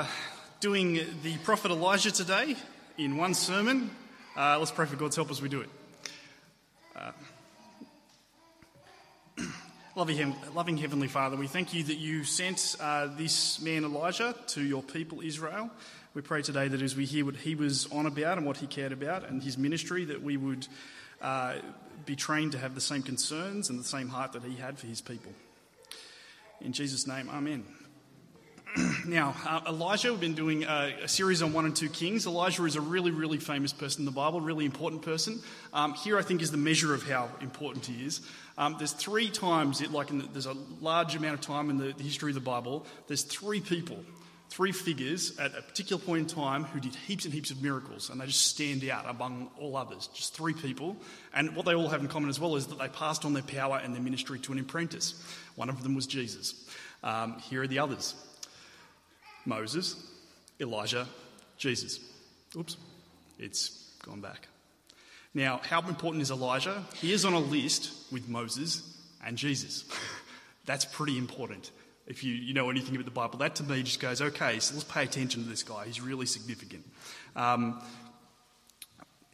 uh, doing the prophet Elijah today in one sermon. Uh, let's pray for God's help as we do it. Uh, loving, loving Heavenly Father, we thank you that you sent uh, this man Elijah to your people Israel. We pray today that as we hear what he was on about and what he cared about and his ministry, that we would uh, be trained to have the same concerns and the same heart that he had for his people. In Jesus' name, Amen. now, uh, Elijah, we've been doing a, a, series on 1 and 2 Kings. Elijah is a really, really famous person in the Bible, really important person. Um, here, I think, is the measure of how important he is. Um, there's three times, it, like the, there's a large amount of time in the, the history of the Bible, there's three people, three figures at a particular point in time who did heaps and heaps of miracles, and they just stand out among all others. Just three people. And what they all have in common as well is that they passed on their power and their ministry to an apprentice. One of them was Jesus. Um, here are the others. Moses, Elijah, Jesus. Oops, it's gone back. Now, how important is Elijah? He is on a list with Moses and Jesus. That's pretty important. If you, you know anything about the Bible, that to me just goes, okay, so let's pay attention to this guy. He's really significant. Um,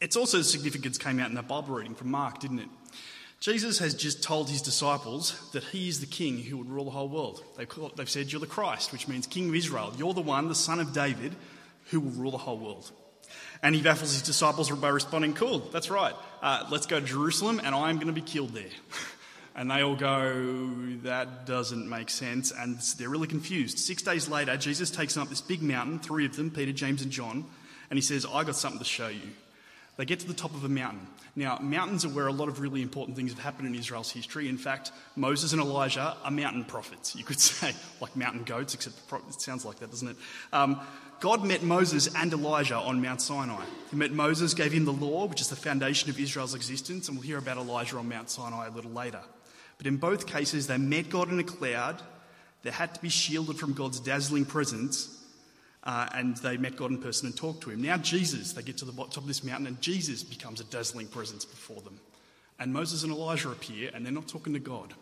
it's also significance came out in that Bible reading from Mark, didn't it? Jesus has just told his disciples that he is the king who would rule the whole world. They've, called, they've said, You're the Christ, which means King of Israel. You're the one, the son of David, who will rule the whole world. And he baffles his disciples by responding, Cool, that's right. Uh, let's go to Jerusalem, and I'm going to be killed there. and they all go, That doesn't make sense. And they're really confused. Six days later, Jesus takes them up this big mountain, three of them, Peter, James, and John, and he says, I got something to show you. They get to the top of a mountain. Now, mountains are where a lot of really important things have happened in Israel's history. In fact, Moses and Elijah are mountain prophets, you could say, like mountain goats, except it sounds like that, doesn't it? Um, God met Moses and Elijah on Mount Sinai. He met Moses, gave him the law, which is the foundation of Israel's existence, and we'll hear about Elijah on Mount Sinai a little later. But in both cases, they met God in a cloud. They had to be shielded from God's dazzling presence uh, and they met God in person and talked to him. Now, Jesus, they get to the top of this mountain, and Jesus becomes a dazzling presence before them. And Moses and Elijah appear, and they're not talking to God,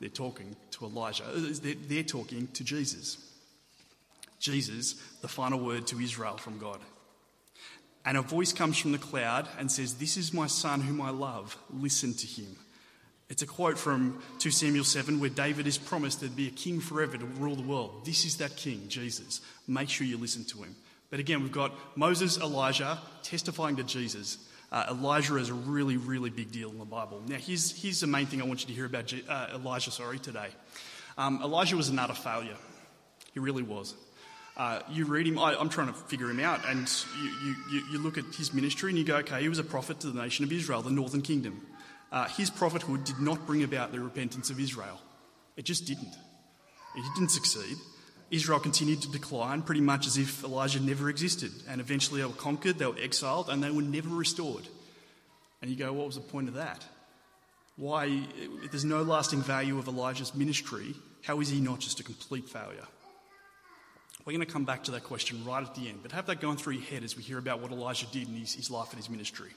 they're talking to Elijah. Uh, they're, they're talking to Jesus. Jesus, the final word to Israel from God. And a voice comes from the cloud and says, This is my son whom I love. Listen to him. It's a quote from 2 Samuel 7 where David is promised there'd be a king forever to rule the world. This is that king, Jesus. Make sure you listen to him. But again, we've got Moses, Elijah testifying to Jesus. Uh, Elijah is a really, really big deal in the Bible. Now, here's, here's the main thing I want you to hear about uh, Elijah sorry, today. Um, Elijah was an utter failure. He really was. Uh, you read him, I, am trying to figure him out, and you, you, you look at his ministry and you go, okay, he was a prophet to the nation of Israel, the northern kingdom uh, his prophethood did not bring about the repentance of Israel. It just didn't. It didn't succeed. Israel continued to decline pretty much as if Elijah never existed. And eventually they were conquered, they were exiled, and they were never restored. And you go, what was the point of that? Why, if there's no lasting value of Elijah's ministry, how is he not just a complete failure? We're going to come back to that question right at the end, but have that going through your head as we hear about what Elijah did in his, his life and his ministry.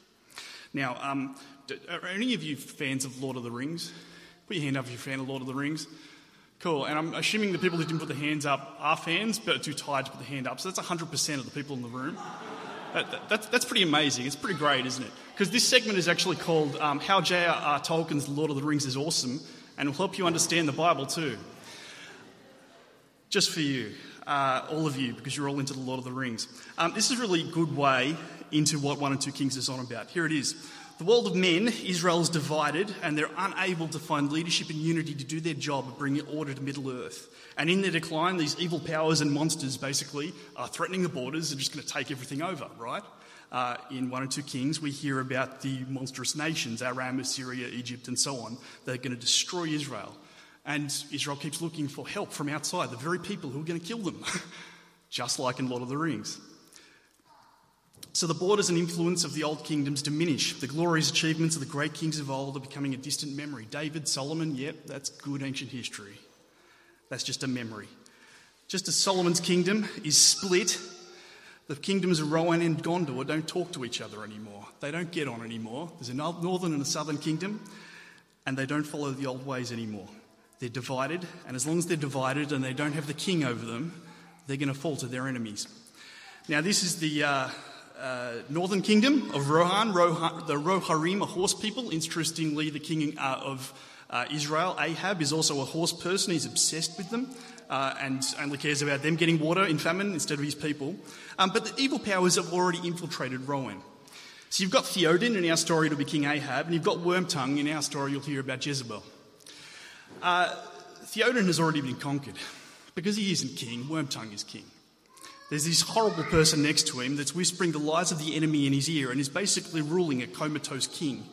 Now, um, are any of you fans of Lord of the Rings? Put your hand up if you're a fan of Lord of the Rings. Cool. And I'm assuming the people who didn't put their hands up are fans, but are too tired to put their hand up. So that's 100% of the people in the room. That, that, that's, that's pretty amazing. It's pretty great, isn't it? Because this segment is actually called um, How J.R.R. Tolkien's Lord of the Rings is Awesome, and will help you understand the Bible too. Just for you, uh, all of you, because you're all into the Lord of the Rings. Um, this is a really good way into what 1 and 2 Kings is on about. Here it is. The world of men, Israel is divided, and they're unable to find leadership and unity to do their job of bringing order to Middle Earth. And in their decline, these evil powers and monsters basically are threatening the borders and just going to take everything over, right? Uh, in 1 and 2 Kings, we hear about the monstrous nations, Aram, Assyria, Egypt, and so on, that are going to destroy Israel. And Israel keeps looking for help from outside, the very people who are going to kill them, just like in Lord of the Rings. So the borders and influence of the old kingdoms diminish. The glorious achievements of the great kings of old are becoming a distant memory. David, Solomon, yep, that's good ancient history. That's just a memory. Just as Solomon's kingdom is split, the kingdoms of Rohan and Gondor don't talk to each other anymore. They don't get on anymore. There's a northern and a southern kingdom, and they don't follow the old ways anymore. They're divided, and as long as they're divided and they don't have the king over them, they're going to fall to their enemies. Now, this is the uh, uh, northern kingdom of Rohan, the Rohirrim, a horse people. Interestingly, the king uh, of uh, Israel, Ahab, is also a horse person. He's obsessed with them uh, and only cares about them getting water in famine instead of his people. Um, but the evil powers have already infiltrated Rohan. So you've got Theoden in our story, it'll be King Ahab, and you've got Wormtongue in our story, you'll hear about Jezebel. Uh, Theoden has already been conquered. Because he isn't king, Wormtongue is king. There's this horrible person next to him that's whispering the lies of the enemy in his ear and is basically ruling a comatose king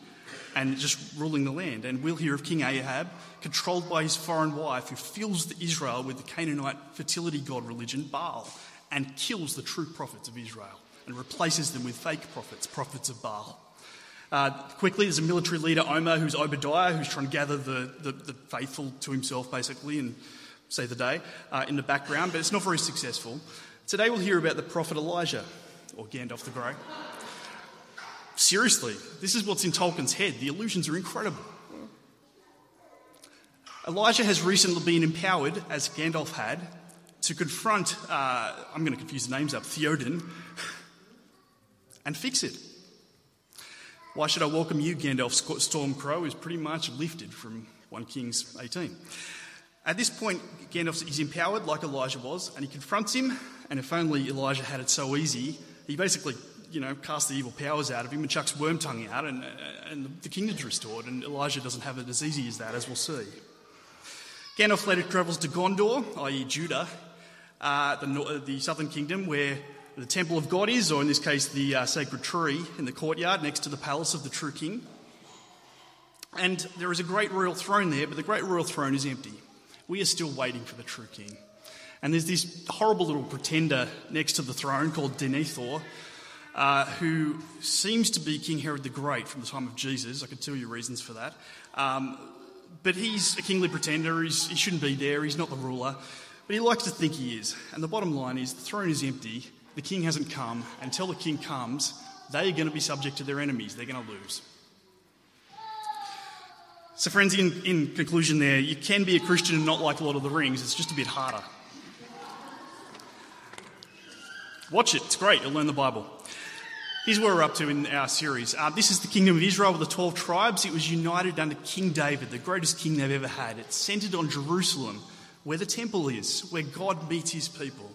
and just ruling the land. And we'll hear of King Ahab, controlled by his foreign wife, who fills the Israel with the Canaanite fertility god religion, Baal, and kills the true prophets of Israel and replaces them with fake prophets, prophets of Baal. Uh, quickly, there's a military leader, Omer, who's Obadiah, who's trying to gather the, the, the faithful to himself, basically, and say the day uh, in the background, but it's not very successful. Today we'll hear about the prophet Elijah, or Gandalf the Grey. Seriously, this is what's in Tolkien's head. The illusions are incredible. Elijah has recently been empowered, as Gandalf had, to confront, uh, I'm going to confuse the names up, Theoden, and fix it. Why should I welcome you, Gandalf Stormcrow, is pretty much lifted from 1 Kings 18. At this point, Gandalf is empowered like Elijah was, and he confronts him. And if only Elijah had it so easy, he basically, you know, casts the evil powers out of him and chucks Wormtongue out, and, and the kingdom's restored. And Elijah doesn't have it as easy as that, as we'll see. Gandalf later travels to Gondor, i.e., Judah, uh, the, the, southern kingdom, where the temple of God is, or in this case, the uh, sacred tree in the courtyard next to the palace of the true king. And there is a great royal throne there, but the great royal throne is empty. We are still waiting for the true king. And there's this horrible little pretender next to the throne called Denethor, uh, who seems to be King Herod the Great from the time of Jesus. I can tell you reasons for that. Um, but he's a kingly pretender. He's, he shouldn't be there. He's not the ruler. But he likes to think he is. And the bottom line is the throne is empty. The king hasn't come. Until the king comes, they are going to be subject to their enemies. They're going to lose. So, friends, in, in conclusion, there, you can be a Christian and not like Lord of the Rings. It's just a bit harder. Watch it, it's great. You'll learn the Bible. Here's what we're up to in our series. Uh, this is the kingdom of Israel with the 12 tribes. It was united under King David, the greatest king they've ever had. It's centered on Jerusalem, where the temple is, where God meets his people.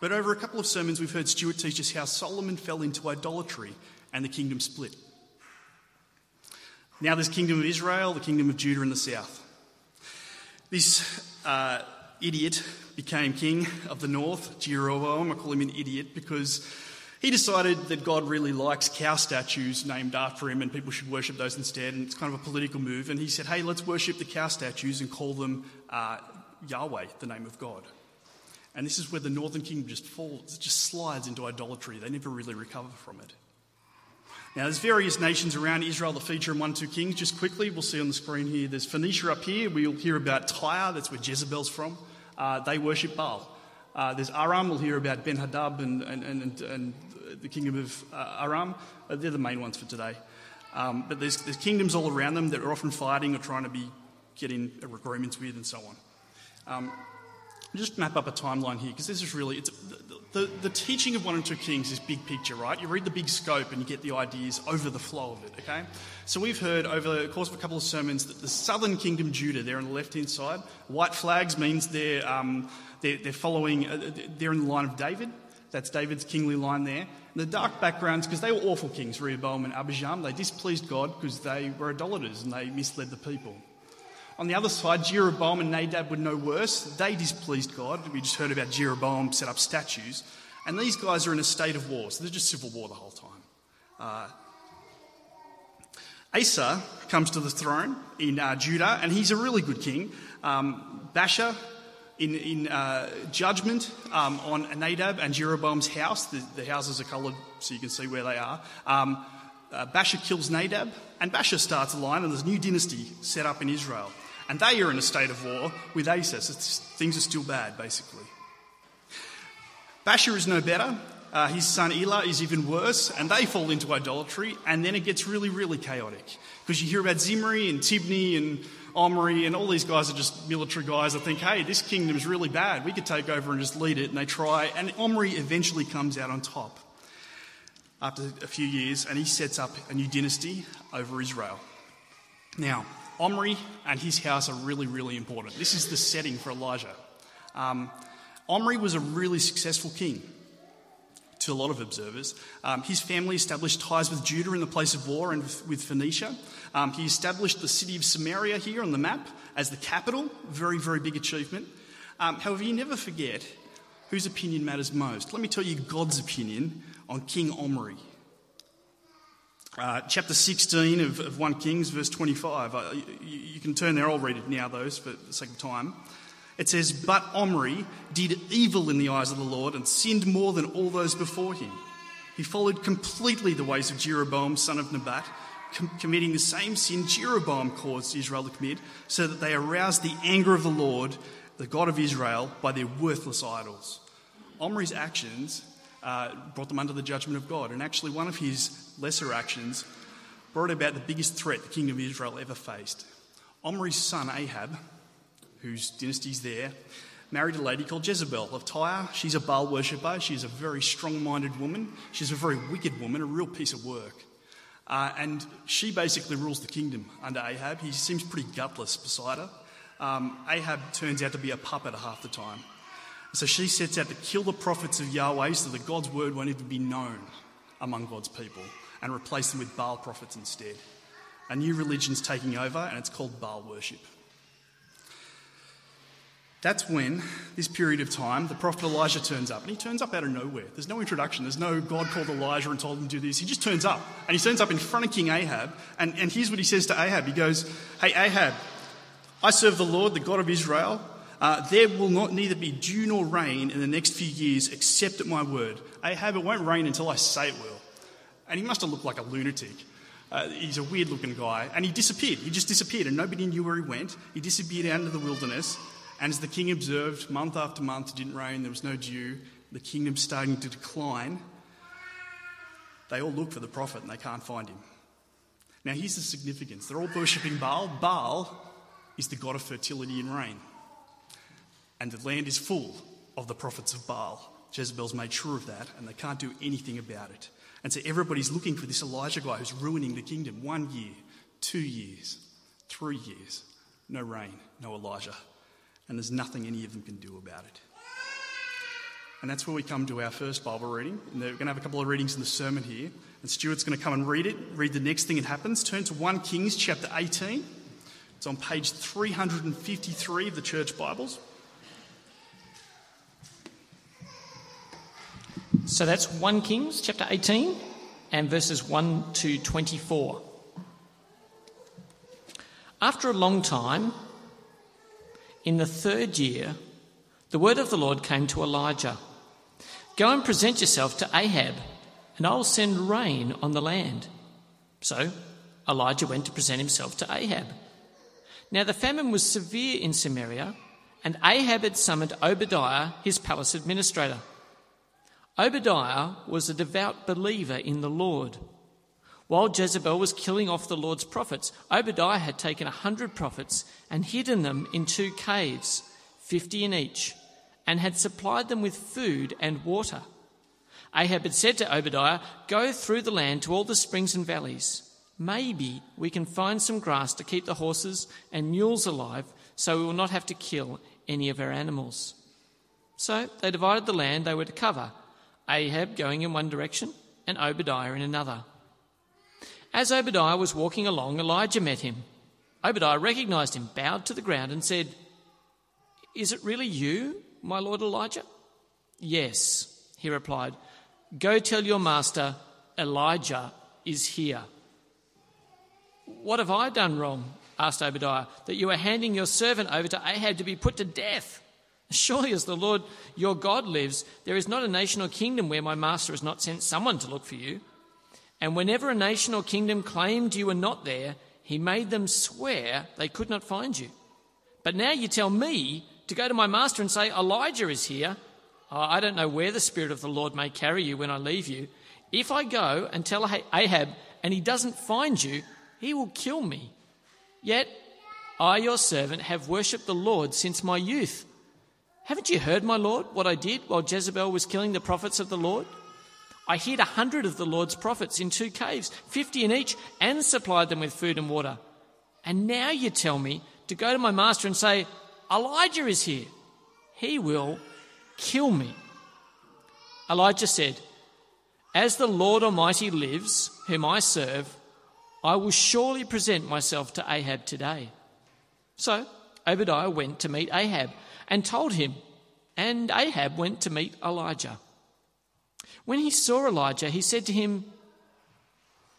But over a couple of sermons, we've heard Stuart teach us how Solomon fell into idolatry and the kingdom split. Now there's kingdom of Israel, the kingdom of Judah in the south. This uh, idiot became king of the north, Jeroboam. I call him an idiot because he decided that God really likes cow statues named after him and people should worship those instead. And it's kind of a political move. And he said, hey, let's worship the cow statues and call them uh, Yahweh, the name of God. And this is where the northern kingdom just falls, it just slides into idolatry. They never really recover from it. Now, there's various nations around Israel that feature in 1 2 Kings. Just quickly, we'll see on the screen here. There's Phoenicia up here. We'll hear about Tyre, that's where Jezebel's from. Uh, they worship Baal. Uh, there's Aram, we'll hear about Ben Hadad and, and, and, and the kingdom of uh, Aram. Uh, they're the main ones for today. Um, but there's, there's kingdoms all around them that are often fighting or trying to be getting agreements with and so on. Um, just map up a timeline here because this is really it's the, the teaching of 1 and 2 Kings is big picture, right? You read the big scope and you get the ideas over the flow of it, okay? So we've heard over the course of a couple of sermons that the southern kingdom, Judah, they're on the left hand side. White flags means they're, um, they're, they're, following, uh, they're in the line of David. That's David's kingly line there. And the dark backgrounds, because they were awful kings, Rehoboam and Abijam, they displeased God because they were idolaters and they misled the people. On the other side, Jeroboam and Nadab were no worse. They displeased God. We just heard about Jeroboam set up statues. And these guys are in a state of war, so they're just civil war the whole time. Uh, Asa comes to the throne in uh, Judah, and he's a really good king. Um, Baasha, in, in uh, judgment um, on Nadab and Jeroboam's house, the, the, houses are coloured so you can see where they are. Um, uh, Baasha kills Nadab, and Baasha starts a line, and there's a new dynasty set up in Israel. And they are in a state of war with Asa. So things are still bad, basically. Baasha is no better. uh, his son Elah is even worse, and they fall into idolatry, and then it gets really, really chaotic. Because you hear about Zimri and Tibni and Omri, and all these guys are just military guys that think, hey, this kingdom is really bad. We could take over and just lead it. And they try, and Omri eventually comes out on top after a few years, and he sets up a new dynasty over Israel. Now, Omri and his house are really, really important. This is the setting for Elijah. Um, Omri was a really successful king to a lot of observers. Um, his family established ties with Judah in the place of war and with, Phoenicia. Um, he established the city of Samaria here on the map as the capital. Very, very big achievement. Um, however, you never forget whose opinion matters most. Let me tell you God's opinion on King Omri. Uh, chapter 16 of, of 1 Kings, verse 25. Uh, you, you, can turn there, I'll read it now, those, for the sake of time. It says, But Omri did evil in the eyes of the Lord and sinned more than all those before him. He followed completely the ways of Jeroboam, son of Nebat, com- committing the same sin Jeroboam caused Israel to commit, so that they aroused the anger of the Lord, the God of Israel, by their worthless idols. Omri's actions uh, brought them under the judgment of God, and actually, one of his lesser actions brought about the biggest threat the king of Israel ever faced. Omri's son Ahab whose dynasty's there, married a lady called Jezebel of Tyre. She's a Baal worshipper. She's a very strong minded woman. She's a very wicked woman, a real piece of work. Uh, and she basically rules the kingdom under Ahab. He seems pretty gutless beside her. Um, Ahab turns out to be a puppet half the time. So she sets out to kill the prophets of Yahweh so that God's word won't even be known among God's people and replace them with Baal prophets instead. A new religion's taking over and it's called Baal worship. That's when, this period of time, the prophet Elijah turns up. And he turns up out of nowhere. There's no introduction. There's no God called Elijah and told him to do this. He just turns up. And he turns up in front of King Ahab. And, and here's what he says to Ahab He goes, Hey, Ahab, I serve the Lord, the God of Israel. Uh, there will not neither be dew nor rain in the next few years except at my word. Ahab, it won't rain until I say it will. And he must have looked like a lunatic. Uh, he's a weird looking guy. And he disappeared. He just disappeared, and nobody knew where he went. He disappeared out into the wilderness. And as the king observed, month after month, it didn't rain, there was no dew, the kingdom's starting to decline. They all look for the prophet and they can't find him. Now, here's the significance they're all worshipping Baal. Baal is the god of fertility and rain. And the land is full of the prophets of Baal. Jezebel's made sure of that, and they can't do anything about it. And so everybody's looking for this Elijah guy who's ruining the kingdom. One year, two years, three years, no rain, no Elijah and there's nothing any of them can do about it. And that's where we come to our first Bible reading. And we're going to have a couple of readings in the sermon here. And Stuart's going to come and read it, read the next thing that happens. Turn to 1 Kings chapter 18. It's on page 353 of the church Bibles. So that's 1 Kings chapter 18 and verses 1 to 24. After a long time, in the third year, the word of the Lord came to Elijah Go and present yourself to Ahab, and I will send rain on the land. So Elijah went to present himself to Ahab. Now the famine was severe in Samaria, and Ahab had summoned Obadiah, his palace administrator. Obadiah was a devout believer in the Lord. While Jezebel was killing off the Lord's prophets, Obadiah had taken a hundred prophets and hidden them in two caves, fifty in each, and had supplied them with food and water. Ahab had said to Obadiah, Go through the land to all the springs and valleys. Maybe we can find some grass to keep the horses and mules alive so we will not have to kill any of our animals. So they divided the land they were to cover, Ahab going in one direction and Obadiah in another. As Obadiah was walking along, Elijah met him. Obadiah recognized him, bowed to the ground, and said, Is it really you, my lord Elijah? Yes, he replied. Go tell your master, Elijah is here. What have I done wrong? asked Obadiah, that you are handing your servant over to Ahab to be put to death. Surely, as the Lord your God lives, there is not a nation or kingdom where my master has not sent someone to look for you. And whenever a nation or kingdom claimed you were not there, he made them swear they could not find you. But now you tell me to go to my master and say, Elijah is here. Oh, I don't know where the Spirit of the Lord may carry you when I leave you. If I go and tell Ahab and he doesn't find you, he will kill me. Yet I, your servant, have worshipped the Lord since my youth. Haven't you heard, my Lord, what I did while Jezebel was killing the prophets of the Lord? I hid a hundred of the Lord's prophets in two caves, fifty in each, and supplied them with food and water. And now you tell me to go to my master and say, Elijah is here. He will kill me. Elijah said, As the Lord Almighty lives, whom I serve, I will surely present myself to Ahab today. So Obadiah went to meet Ahab and told him, and Ahab went to meet Elijah. When he saw Elijah, he said to him,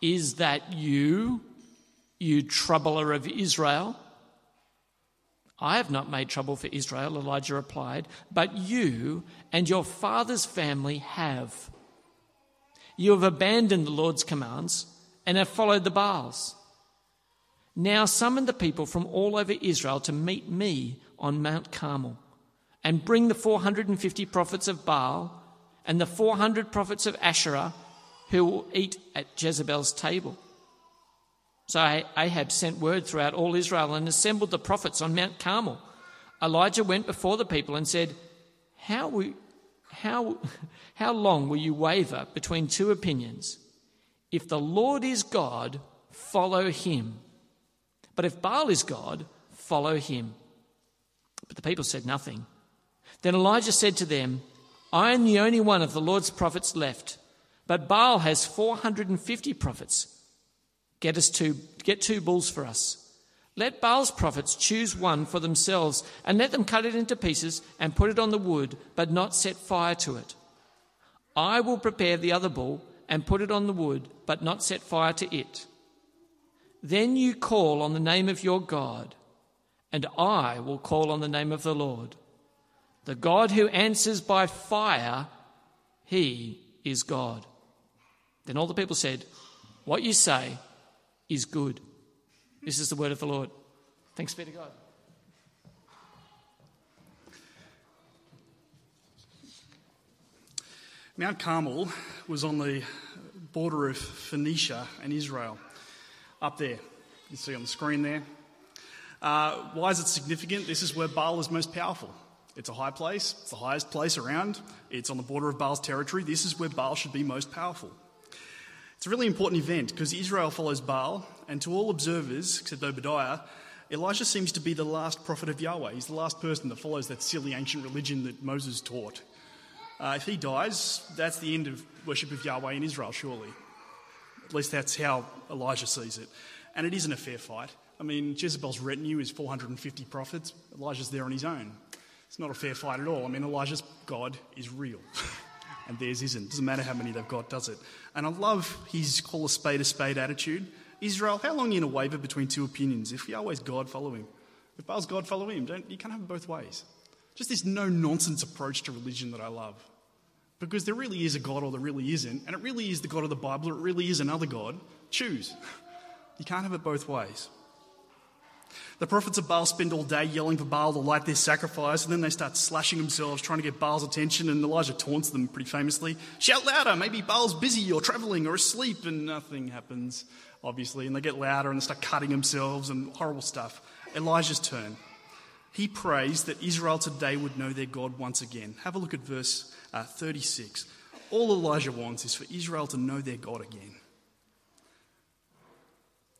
Is that you, you troubler of Israel? I have not made trouble for Israel, Elijah replied, but you and your father's family have. You have abandoned the Lord's commands and have followed the Baals. Now summon the people from all over Israel to meet me on Mount Carmel and bring the 450 prophets of Baal and the 400 prophets of Asherah who will eat at Jezebel's table. So Ahab sent word throughout all Israel and assembled the prophets on Mount Carmel. Elijah went before the people and said, How, how, how long will you waver between two opinions? If the Lord is God, follow him. But if Baal is God, follow him. But the people said nothing. Then Elijah said to them, I am the only one of the Lord's prophets left, but Baal has 450 prophets. Get us two, get two bulls for us. Let Baal's prophets choose one for themselves and let them cut it into pieces and put it on the wood, but not set fire to it. I will prepare the other bull and put it on the wood, but not set fire to it. Then you call on the name of your God, and I will call on the name of the Lord. The God who answers by fire, he is God. Then all the people said, What you say is good. This is the word of the Lord. Thanks be to God. Mount Carmel was on the border of Phoenicia and Israel, up there. You see on the screen there. Uh, why is it significant? This is where Baal is most powerful. It's a high place, it's the highest place around, it's on the border of Baal's territory. This is where Baal should be most powerful. It's a really important event because Israel follows Baal, and to all observers, except Obadiah, Elijah seems to be the last prophet of Yahweh. He's the last person that follows that silly ancient religion that Moses taught. Uh, if he dies, that's the end of worship of Yahweh in Israel, surely. At least that's how Elijah sees it. And it isn't a fair fight. I mean, Jezebel's retinue is 450 prophets. Elijah's there on his own. It's not a fair fight at all. I mean, Elijah's God is real, and theirs isn't. Doesn't matter how many they've got, does it? And I love his call a spade a spade attitude. Israel, how long are you going to waver between two opinions? If Yahweh's God, follow him. If Baal's God, follow him. Don't, you can't have it both ways. Just this no nonsense approach to religion that I love. Because there really is a God or there really isn't, and it really is the God of the Bible or it really is another God. Choose. You can't have it both ways. The prophets of Baal spend all day yelling for Baal to light their sacrifice, and then they start slashing themselves trying to get Baal's attention, and Elijah taunts them pretty famously. Shout louder, maybe Baal's busy or travelling or asleep, and nothing happens, obviously. And they get louder and they start cutting themselves and horrible stuff. Elijah's turn. He prays that Israel today would know their God once again. Have a look at verse uh, 36. All Elijah wants is for Israel to know their God again.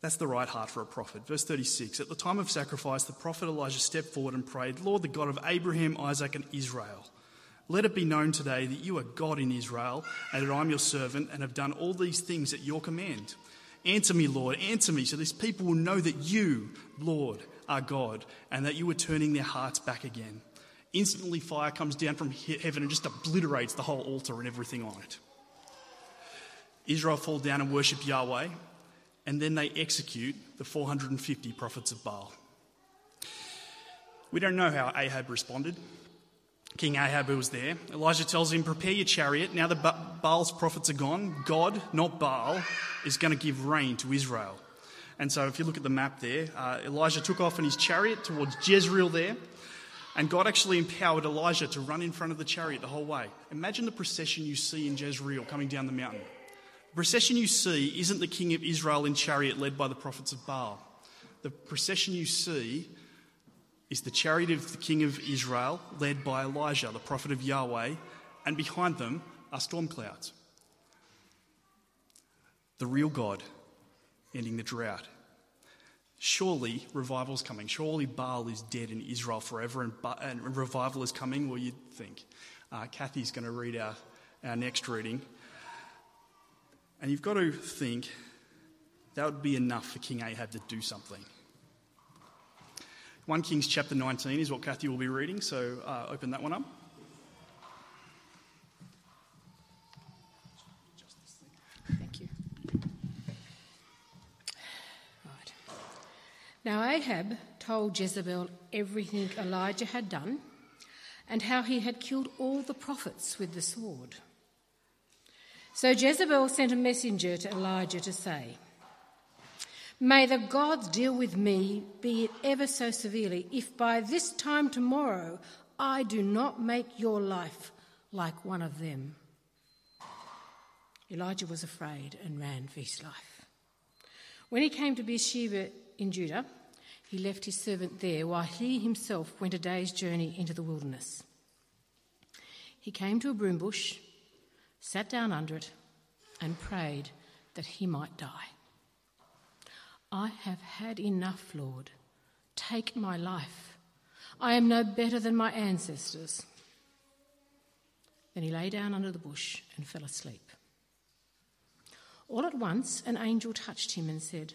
That's the right heart for a prophet. Verse 36 At the time of sacrifice, the prophet Elijah stepped forward and prayed, Lord, the God of Abraham, Isaac, and Israel, let it be known today that you are God in Israel, and that I'm your servant, and have done all these things at your command. Answer me, Lord, answer me, so these people will know that you, Lord, are God, and that you are turning their hearts back again. Instantly, fire comes down from heaven and just obliterates the whole altar and everything on it. Israel fall down and worship Yahweh, and then they execute the 450 prophets of Baal. We don't know how Ahab responded. King Ahab, who was there, Elijah tells him, Prepare your chariot. Now that Baal's prophets are gone, God, not Baal, is going to give rain to Israel. And so, if you look at the map there, uh, Elijah took off in his chariot towards Jezreel there. And God actually empowered Elijah to run in front of the chariot the whole way. Imagine the procession you see in Jezreel coming down the mountain. The procession you see isn't the king of Israel in chariot led by the prophets of Baal. The procession you see is the chariot of the king of Israel led by Elijah, the prophet of Yahweh, and behind them are storm clouds. The real God ending the drought. Surely revival is coming. Surely Baal is dead in Israel forever and, and revival is coming. Well, you'd think. Uh, Kathy's going to read our, our next reading. And you've got to think that would be enough for King Ahab to do something. 1 Kings chapter 19 is what Kathy will be reading, so uh, open that one up. Thank you. Right. Now Ahab told Jezebel everything Elijah had done and how he had killed all the prophets with the sword. So Jezebel sent a messenger to Elijah to say, May the gods deal with me, be it ever so severely, if by this time tomorrow I do not make your life like one of them. Elijah was afraid and ran for his life. When he came to Beersheba in Judah, he left his servant there while he himself went a day's journey into the wilderness. He came to a broom bush, sat down under it, and prayed that he might die. I have had enough, Lord. Take my life. I am no better than my ancestors. Then he lay down under the bush and fell asleep. All at once, an angel touched him and said,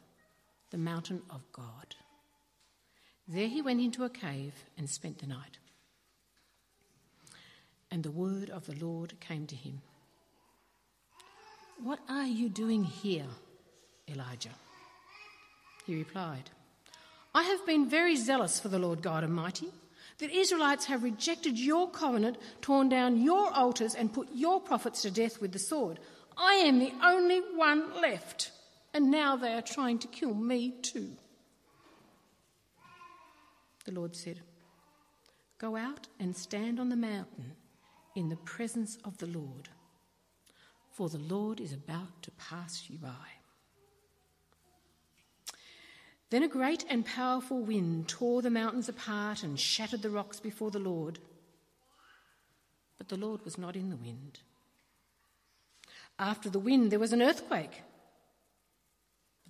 the mountain of God. There he went into a cave and spent the night. And the word of the Lord came to him. What are you doing here, Elijah? He replied, I have been very zealous for the Lord God Almighty. The Israelites have rejected your covenant, torn down your altars, and put your prophets to death with the sword. I am the only one left, and now they are trying to kill me too. The Lord said, Go out and stand on the mountain in the presence of the Lord for the Lord is about to pass you by. Then a great and powerful wind tore the mountains apart and shattered the rocks before the Lord. But the Lord was not in the wind. After the wind, there was an earthquake.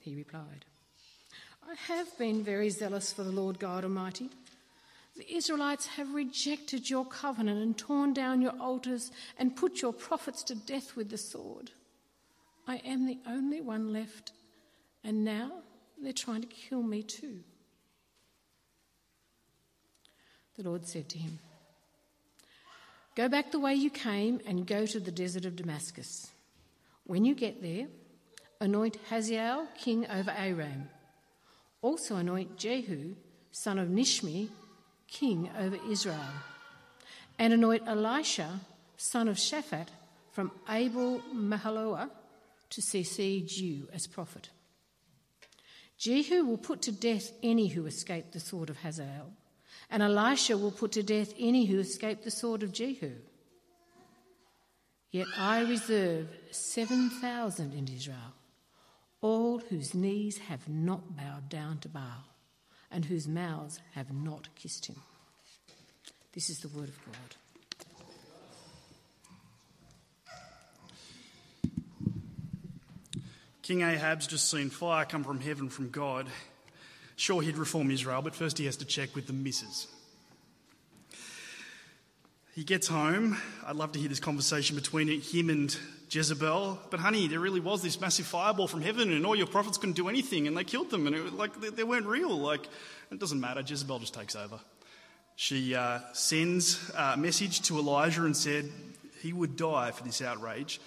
He replied, I have been very zealous for the Lord God Almighty. The Israelites have rejected your covenant and torn down your altars and put your prophets to death with the sword. I am the only one left, and now they're trying to kill me too. The Lord said to him, Go back the way you came and go to the desert of Damascus. When you get there, anoint Hazael king over Aram. Also anoint Jehu, son of Nishmi, king over Israel, and anoint Elisha, son of Shaphat, from Abel Meholah to succeed you as prophet. Jehu will put to death any who escape the sword of Hazael, and Elisha will put to death any who escape the sword of Jehu. Yet I reserve 7,000 in Israel, all whose knees have not bowed down to Baal and whose mouths have not kissed him. This is the word of God. King Ahab's just seen fire come from heaven from God. Sure, he'd reform Israel, but first he has to check with the missus. He gets home. I'd love to hear this conversation between him and Jezebel. But honey, there really was this massive fireball from heaven, and all your prophets couldn't do anything, and they killed them, and it, was like they, weren't real. Like it doesn't matter. Jezebel just takes over. She uh, sends a message to Elijah and said he would die for this outrage,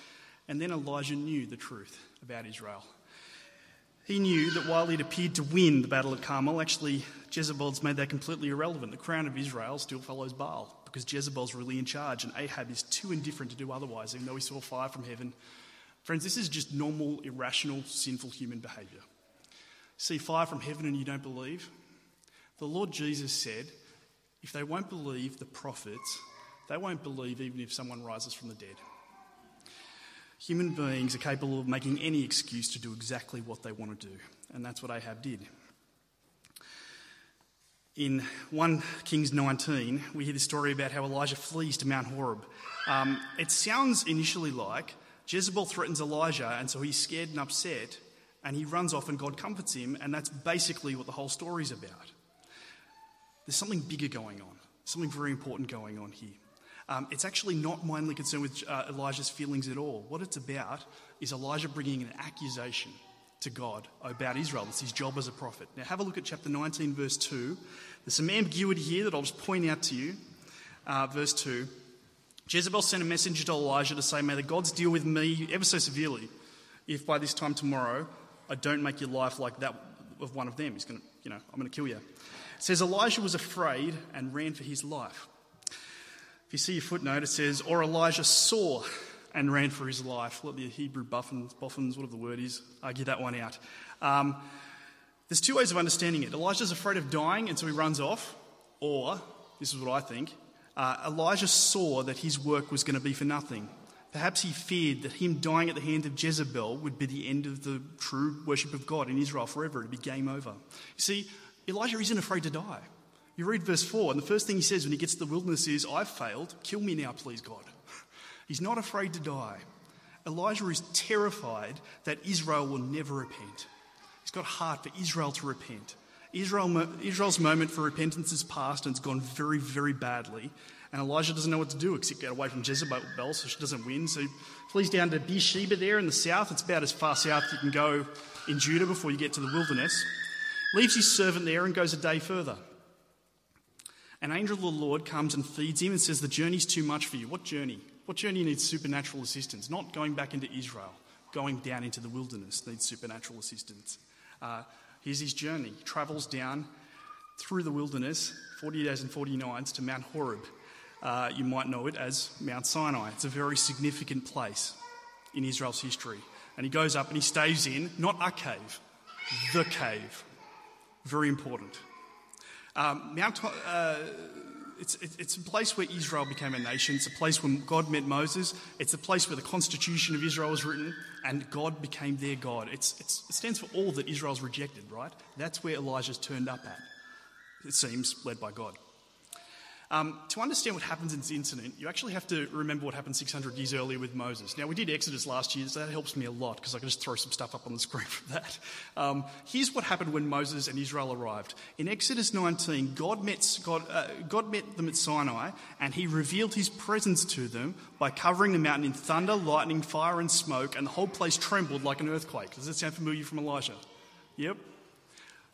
and then Elijah knew the truth about Israel. He knew that while he'd appeared to win the battle at Carmel, actually Jezebel's made that completely irrelevant. The crown of Israel still follows Baal because Jezebel's really in charge and Ahab is too indifferent to do otherwise, even though he saw fire from heaven. Friends, this is just normal, irrational, sinful human behaviour. See fire from heaven and you don't believe? The Lord Jesus said, if they won't believe the prophets, they won't believe even if someone rises from the dead. Human beings are capable of making any excuse to do exactly what they want to do, and that's what Ahab did. In 1 Kings 19, we hear the story about how Elijah flees to Mount Horeb. Um, it sounds initially like Jezebel threatens Elijah, and so he's scared and upset, and he runs off, and God comforts him, and that's basically what the whole story's about. There's something bigger going on, something very important going on here. Um, it's actually not mainly concerned with uh, Elijah's feelings at all. What it's about is Elijah bringing an accusation to God about Israel. It's his job as a prophet. Now, have a look at chapter 19, verse 2. There's some ambiguity here that I'll just point out to you. Uh, verse 2 Jezebel sent a messenger to Elijah to say, May the gods deal with me ever so severely if by this time tomorrow I don't make your life like that of one of them. He's going to, you know, I'm going to kill you. It says Elijah was afraid and ran for his life. If you see your footnote, it says, Or Elijah saw and ran for his life. Let the Hebrew boffins, boffins whatever the word is, argue that one out. Um, there's two ways of understanding it. Elijah's afraid of dying, and so he runs off. Or, this is what I think, uh, Elijah saw that his work was going to be for nothing. Perhaps he feared that him dying at the hand of Jezebel would be the end of the true worship of God in Israel forever. It'd be game over. You see, Elijah isn't afraid to die. You read verse 4, and the first thing he says when he gets to the wilderness is, I've failed. Kill me now, please, God. He's not afraid to die. Elijah is terrified that Israel will never repent. He's got a heart for Israel to repent. Israel, Israel's moment for repentance is past and it's gone very, very badly. And Elijah doesn't know what to do except get away from Jezebel so she doesn't win. So he flees down to Beersheba there in the south. It's about as far south you can go in Judah before you get to the wilderness. Leaves his servant there and goes a day further. An angel of the Lord comes and feeds him and says, The journey's too much for you. What journey? What journey needs supernatural assistance? Not going back into Israel, going down into the wilderness needs supernatural assistance. Uh, here's his journey. He travels down through the wilderness, 40 days and 40 nights, to Mount Horeb. Uh, you might know it as Mount Sinai. It's a very significant place in Israel's history. And he goes up and he stays in, not a cave, the cave. Very important. Um, Mount, uh, it's, it's a place where Israel became a nation. It's a place where God met Moses. It's a place where the constitution of Israel was written and God became their God. It's, it's, it stands for all that Israel's rejected, right? That's where Elijah's turned up at, it seems, led by God. Um, to understand what happens in this incident, you actually have to remember what happened 600 years earlier with Moses. Now, we did Exodus last year, so that helps me a lot because I can just throw some stuff up on the screen for that. Um, here's what happened when Moses and Israel arrived. In Exodus 19, God met, God, uh, God met them at Sinai and he revealed his presence to them by covering the mountain in thunder, lightning, fire, and smoke, and the whole place trembled like an earthquake. Does that sound familiar from Elijah? Yep.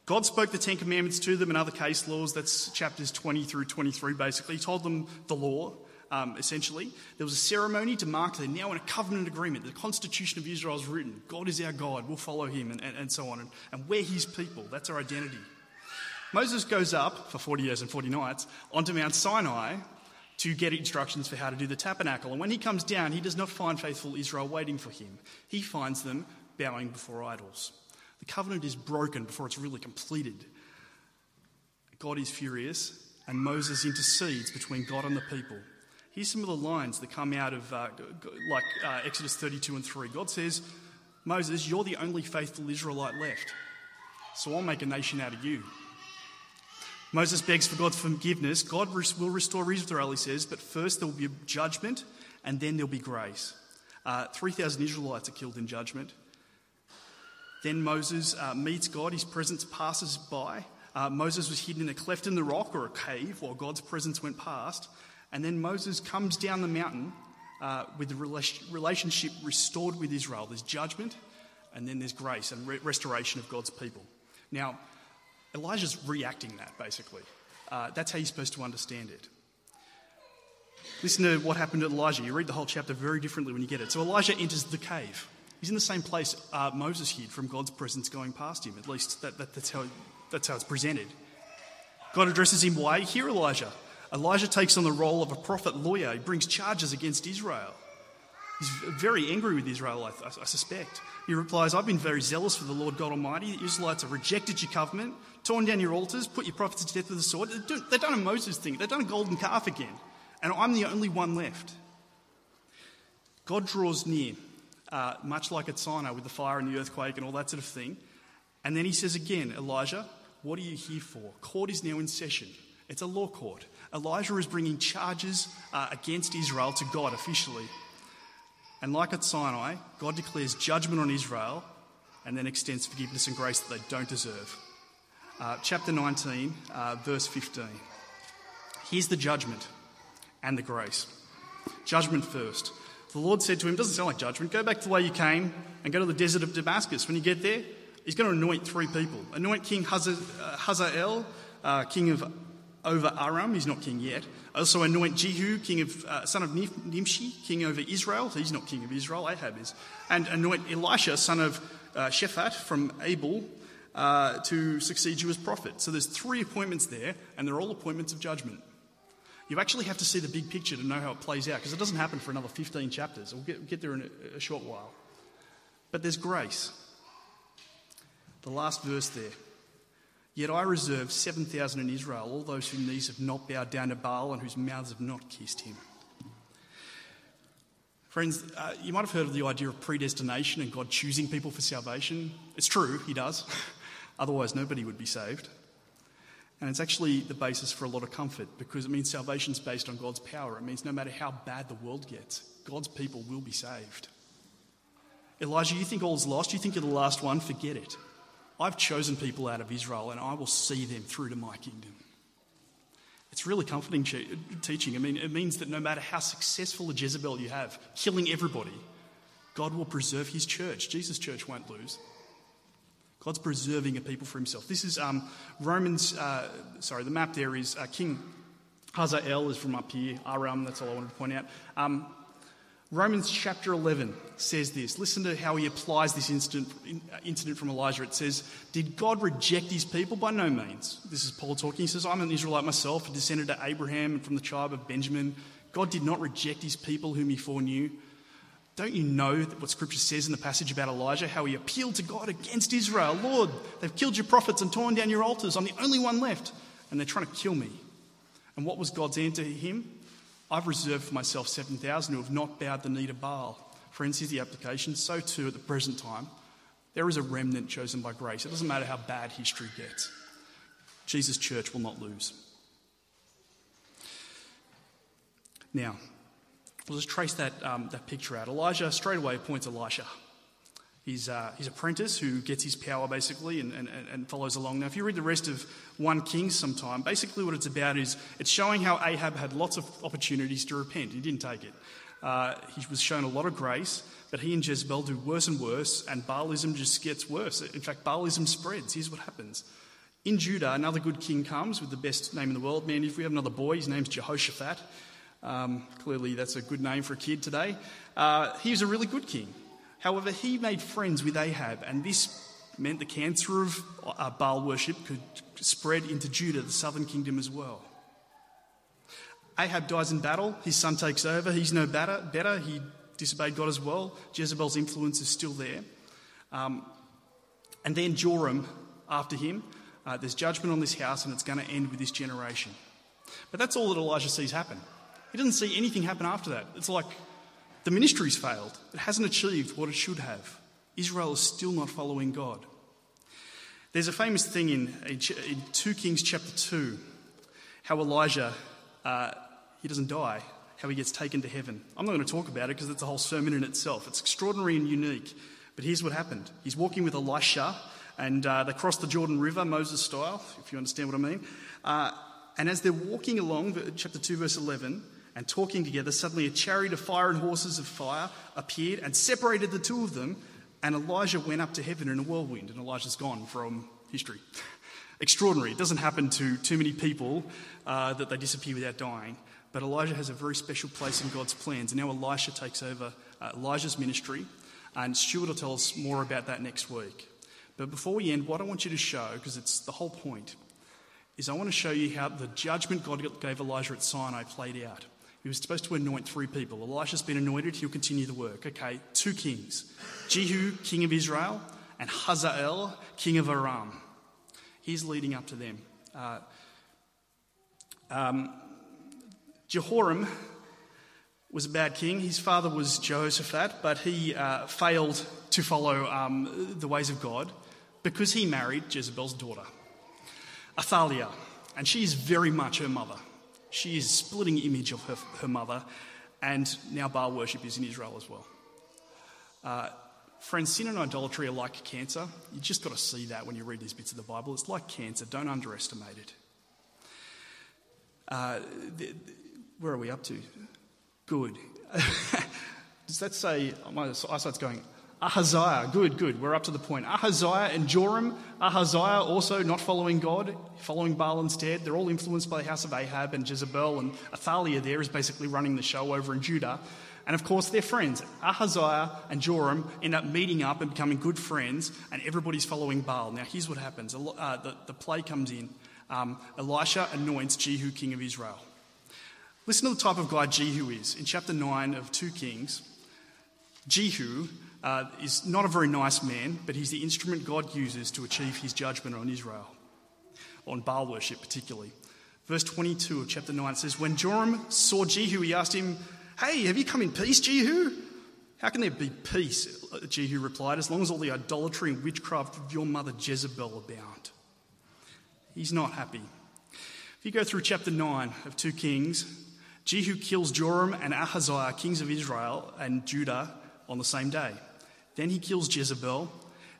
God spoke the Ten Commandments to them and other case laws. That's chapters 20 through 23, basically. He told them the law, um, essentially. There was a ceremony to mark they're now in a covenant agreement. The Constitution of Israel is written. God is our God. We'll follow him, and, and, and so on. And, and we're his people. That's our identity. Moses goes up for 40 years and 40 nights onto Mount Sinai to get instructions for how to do the tabernacle. And when he comes down, he does not find faithful Israel waiting for him, he finds them bowing before idols. The covenant is broken before it's really completed. God is furious, and Moses intercedes between God and the people. Here's some of the lines that come out of, uh, like uh, Exodus 32 and 3. God says, Moses, you're the only faithful Israelite left, so I'll make a nation out of you. Moses begs for God's forgiveness. God will restore Israel, he says, but first there will be judgment and then there'll be grace. Uh, 3,000 Israelites are killed in judgment. Then Moses uh, meets God, his presence passes by. Uh, Moses was hidden in a cleft in the rock or a cave while God's presence went past. And then Moses comes down the mountain uh, with the relationship restored with Israel. There's judgment, and then there's grace and re- restoration of God's people. Now, Elijah's reacting that, basically. Uh, that's how you're supposed to understand it. Listen to what happened to Elijah. You read the whole chapter very differently when you get it. So Elijah enters the cave. He's in the same place uh, Moses hid from God's presence going past him. At least that, that, that's, how, that's how it's presented. God addresses him, Why? Here, Elijah. Elijah takes on the role of a prophet lawyer. He brings charges against Israel. He's very angry with Israel, I, I, suspect. He replies, I've been very zealous for the Lord God Almighty. The Israelites have rejected your covenant, torn down your altars, put your prophets to death with the sword. They've done a Moses thing. They've done a golden calf again. And I'm the only one left. God draws near, uh, much like at Sinai with the fire and the earthquake and all that sort of thing. And then he says again, Elijah, what are you here for? Court is now in session. It's a law court. Elijah is bringing charges uh, against Israel to God officially. And like at Sinai, God declares judgment on Israel and then extends forgiveness and grace that they don't deserve. Uh, chapter 19, uh, verse 15. Here's the judgment and the grace. Judgment first. The Lord said to him, doesn't sound like judgment, go back to the way you came and go to the desert of Damascus. When you get there, he's going to anoint three people. Anoint King uh, Hazael, uh, king of over Aram. He's not king yet. Also anoint Jehu, king of, uh, son of Nimshi, king over Israel. He's not king of Israel, Ahab is. And anoint Elisha, son of uh, Shaphat from Abel, uh, to succeed you as prophet. So there's three appointments there, and they're all appointments of judgment. You actually have to see the big picture to know how it plays out, because it doesn't happen for another 15 chapters. We'll get, get there in a, a short while. But there's grace. The last verse there. Yet I reserve 7,000 in Israel, all those whose knees have not bowed down to Baal and whose mouths have not kissed him. Friends, uh, you might have heard of the idea of predestination and God choosing people for salvation. It's true, He does. Otherwise, nobody would be saved. And it's actually the basis for a lot of comfort because it means salvation is based on God's power. It means no matter how bad the world gets, God's people will be saved. Elijah, you think all's lost? You think you're the last one? Forget it. I've chosen people out of Israel and I will see them through to my kingdom. It's really comforting teaching. I mean, it means that no matter how successful a Jezebel you have, killing everybody, God will preserve his church. Jesus' church won't lose. God's preserving a people for himself. This is um, Romans, uh, sorry, the map there is uh, King Hazael is from up here, Aram, that's all I wanted to point out. Um, Romans chapter 11 says this. Listen to how he applies this incident, incident from Elijah. It says, Did God reject his people? By no means. This is Paul talking. He says, I'm an Israelite myself, a descendant of Abraham and from the tribe of Benjamin. God did not reject his people whom he foreknew. Don't you know what scripture says in the passage about Elijah, how he appealed to God against Israel? Lord, they've killed your prophets and torn down your altars. I'm the only one left, and they're trying to kill me. And what was God's answer to him? I've reserved for myself 7,000 who have not bowed the knee to Baal. Friends, here's the application. So too, at the present time, there is a remnant chosen by grace. It doesn't matter how bad history gets. Jesus' church will not lose. Now, we'll just trace that, um, that picture out. Elijah straight away appoints Elisha his, uh, his apprentice who gets his power basically and, and, and follows along. Now, if you read the rest of 1 Kings sometime, basically what it's about is it's showing how Ahab had lots of opportunities to repent. He didn't take it. Uh, he was shown a lot of grace, but he and Jezebel do worse and worse, and Baalism just gets worse. In fact, Baalism spreads. Here's what happens. In Judah, another good king comes with the best name in the world. Man, if we have another boy, his name's Jehoshaphat. Um, clearly, that's a good name for a kid today. Uh, was a really good king. However, he made friends with Ahab, and this meant the cancer of uh, Baal worship could spread into Judah, the southern kingdom, as well. Ahab dies in battle. His son takes over. He's no better. better. He disobeyed God as well. Jezebel's influence is still there. Um, and then Joram, after him, uh, there's judgment on this house, and it's going to end with this generation. But that's all that Elijah sees happen. He doesn't see anything happen after that. It's like the ministry's failed. It hasn't achieved what it should have. Israel is still not following God. There's a famous thing in, in, in 2 Kings chapter 2 how Elijah, uh, he doesn't die, how he gets taken to heaven. I'm not going to talk about it because it's a whole sermon in itself. It's extraordinary and unique. But here's what happened he's walking with Elisha, and uh, they cross the Jordan River, Moses style, if you understand what I mean. Uh, and as they're walking along, chapter 2, verse 11, and talking together, suddenly a chariot of fire and horses of fire appeared and separated the two of them. And Elijah went up to heaven in a whirlwind, and Elijah's gone from history. Extraordinary. It doesn't happen to too many people uh, that they disappear without dying. But Elijah has a very special place in God's plans. And now Elisha takes over uh, Elijah's ministry. And Stuart will tell us more about that next week. But before we end, what I want you to show, because it's the whole point, is I want to show you how the judgment God gave Elijah at Sinai played out. He was supposed to anoint three people. Elisha's been anointed, he'll continue the work. Okay, two kings Jehu, king of Israel, and Hazael, king of Aram. He's leading up to them. Uh, um, Jehoram was a bad king. His father was Jehoshaphat, but he uh, failed to follow um, the ways of God because he married Jezebel's daughter, Athaliah, and she is very much her mother. She is splitting image of her, her mother, and now Baal worship is in Israel as well. Uh, friends, sin and idolatry are like cancer. You just got to see that when you read these bits of the Bible. It's like cancer, don't underestimate it. Uh, the, the, where are we up to? Good. Does that say, my eyesight's going, Ahaziah, good, good, we're up to the point. Ahaziah and Joram, Ahaziah also not following God, following Baal instead. They're all influenced by the house of Ahab and Jezebel, and Athaliah there is basically running the show over in Judah. And of course, they're friends. Ahaziah and Joram end up meeting up and becoming good friends, and everybody's following Baal. Now, here's what happens uh, the, the play comes in. Um, Elisha anoints Jehu king of Israel. Listen to the type of guy Jehu is. In chapter 9 of 2 Kings, Jehu uh, is not a very nice man, but he's the instrument God uses to achieve his judgment on Israel, on Baal worship particularly. Verse 22 of chapter 9 says, When Joram saw Jehu, he asked him, Hey, have you come in peace, Jehu? How can there be peace? Jehu replied, As long as all the idolatry and witchcraft of your mother Jezebel abound. He's not happy. If you go through chapter 9 of 2 Kings, Jehu kills Joram and Ahaziah, kings of Israel and Judah, on the same day. Then he kills Jezebel.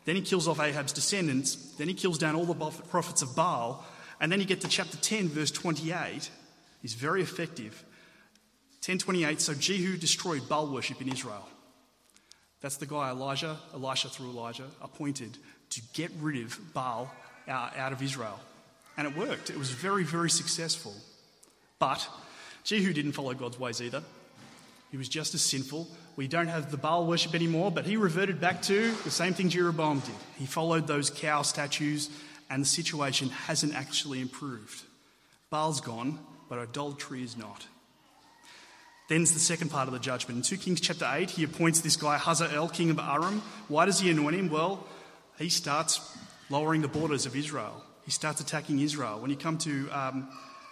Then he kills off Ahab's descendants. Then he kills down all the prophets of Baal. And then you get to chapter 10, verse 28. He's very effective. 1028, so Jehu destroyed Baal worship in Israel. That's the guy Elijah, Elisha through Elijah, appointed to get rid of Baal out of Israel. And it worked. It was very, very successful. But Jehu didn't follow God's ways either. He was just as sinful. We don't have the Baal worship anymore, but he reverted back to the same thing Jeroboam did. He followed those cow statues, and the situation hasn't actually improved. Baal's gone, but idolatry is not. Then's the second part of the judgment. In 2 Kings chapter 8, he appoints this guy, Hazael, king of Aram. Why does he anoint him? Well, he starts lowering the borders of Israel. He starts attacking Israel. When you come to um,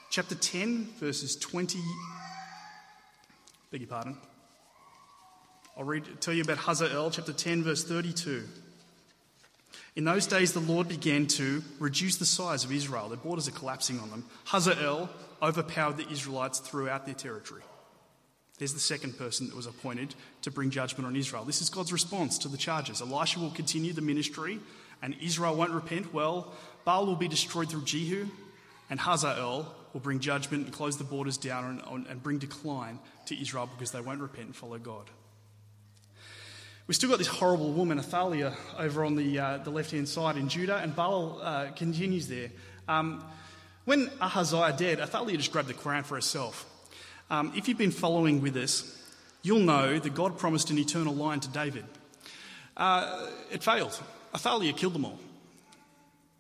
chapter 10, verses 20 Beg your pardon. I'll read, tell you about Hazael, chapter 10, verse 32. In those days, the Lord began to reduce the size of Israel. Their borders are collapsing on them. Hazael overpowered the Israelites throughout their territory. There's the second person that was appointed to bring judgment on Israel. This is God's response to the charges. Elisha will continue the ministry, and Israel won't repent. Well, Baal will be destroyed through Jehu, and Hazael will bring judgment and close the borders down and, and bring decline to Israel because they won't repent and follow God. We've still got this horrible woman, Athaliah, over on the, uh, the left hand side in Judah, and Baal uh, continues there. Um, when Ahaziah died, Athaliah just grabbed the crown for herself. Um, if you've been following with us, you'll know that God promised an eternal line to David. Uh, it failed. Athaliah killed them all.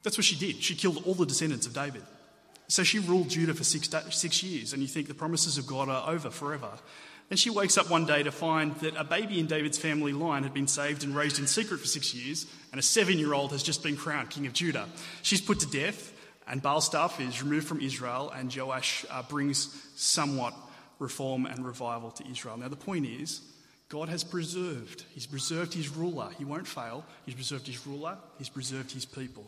That's what she did. She killed all the descendants of David. So she ruled Judah for six, six years, and you think the promises of God are over forever. Then she wakes up one day to find that a baby in David's family line had been saved and raised in secret for six years, and a seven year old has just been crowned king of Judah. She's put to death, and Baal staff is removed from Israel, and Joash uh, brings somewhat reform and revival to Israel. Now, the point is, God has preserved. He's preserved his ruler. He won't fail. He's preserved his ruler. He's preserved his people.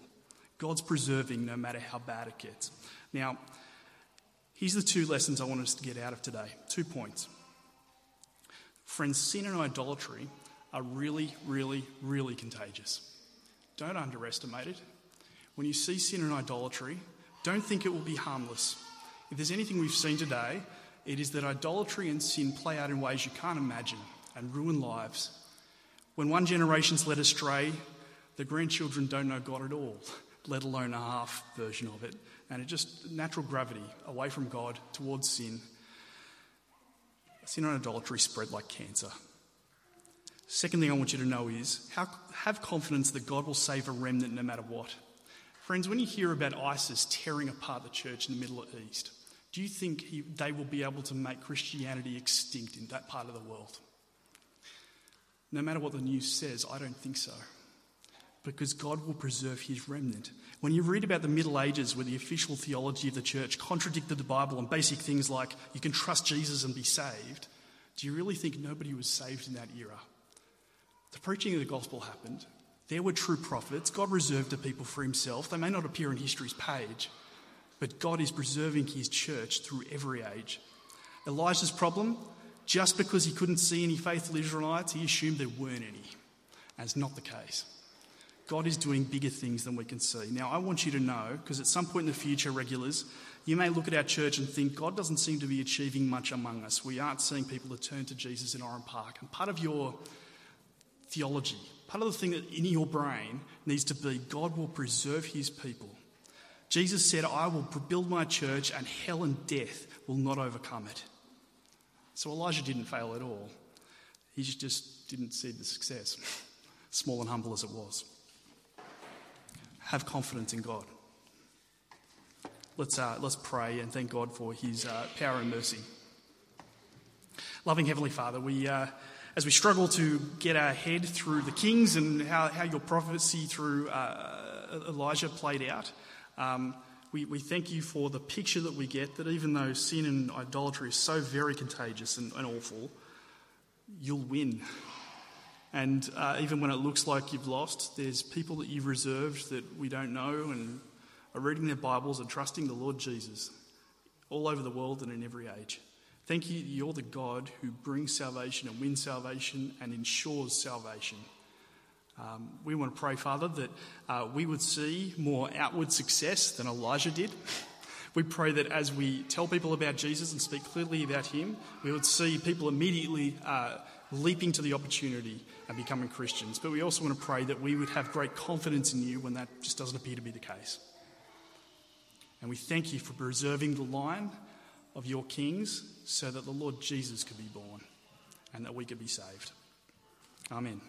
God's preserving no matter how bad it gets. Now, here's the two lessons I want us to get out of today. Two points. Friends, sin and idolatry are really, really, really contagious. Don't underestimate it. When you see sin and idolatry, don't think it will be harmless. If there's anything we've seen today, it is that idolatry and sin play out in ways you can't imagine and ruin lives. When one generation's led astray, the grandchildren don't know God at all, let alone a half version of it. And it just natural gravity away from God towards sin. Sin and idolatry spread like cancer. Second thing I want you to know is how, have confidence that God will save a remnant no matter what. Friends, when you hear about ISIS tearing apart the church in the Middle East, do you think he, they will be able to make Christianity extinct in that part of the world? No matter what the news says, I don't think so. Because God will preserve his remnant. When you read about the Middle Ages, where the official theology of the church contradicted the Bible on basic things like you can trust Jesus and be saved, do you really think nobody was saved in that era? The preaching of the gospel happened. There were true prophets. God reserved a people for himself. They may not appear in history's page, but God is preserving his church through every age. Elijah's problem, just because he couldn't see any faithful Israelites, he assumed there weren't any. And it's not the case. God is doing bigger things than we can see. Now, I want you to know, because at some point in the future, regulars, you may look at our church and think God doesn't seem to be achieving much among us. We aren't seeing people to turn to Jesus in Oran Park. And part of your theology. Part of the thing that in your brain needs to be God will preserve his people. Jesus said, I will build my church and hell and death will not overcome it. So Elijah didn't fail at all. He just didn't see the success, small and humble as it was. Have confidence in God. Let's, uh, let's pray and thank God for his uh, power and mercy. Loving Heavenly Father, we. Uh, as we struggle to get our head through the kings and how, how your prophecy through uh, Elijah played out, um, we, we thank you for the picture that we get that even though sin and idolatry is so very contagious and, and awful, you'll win. And uh, even when it looks like you've lost, there's people that you've reserved that we don't know and are reading their Bibles and trusting the Lord Jesus all over the world and in every age. Thank you, you're the God who brings salvation and wins salvation and ensures salvation. Um, we want to pray, Father, that uh, we would see more outward success than Elijah did. We pray that as we tell people about Jesus and speak clearly about him, we would see people immediately uh, leaping to the opportunity and becoming Christians. But we also want to pray that we would have great confidence in you when that just doesn't appear to be the case. And we thank you for preserving the line of your kings so that the Lord Jesus could be born and that we could be saved. Amen.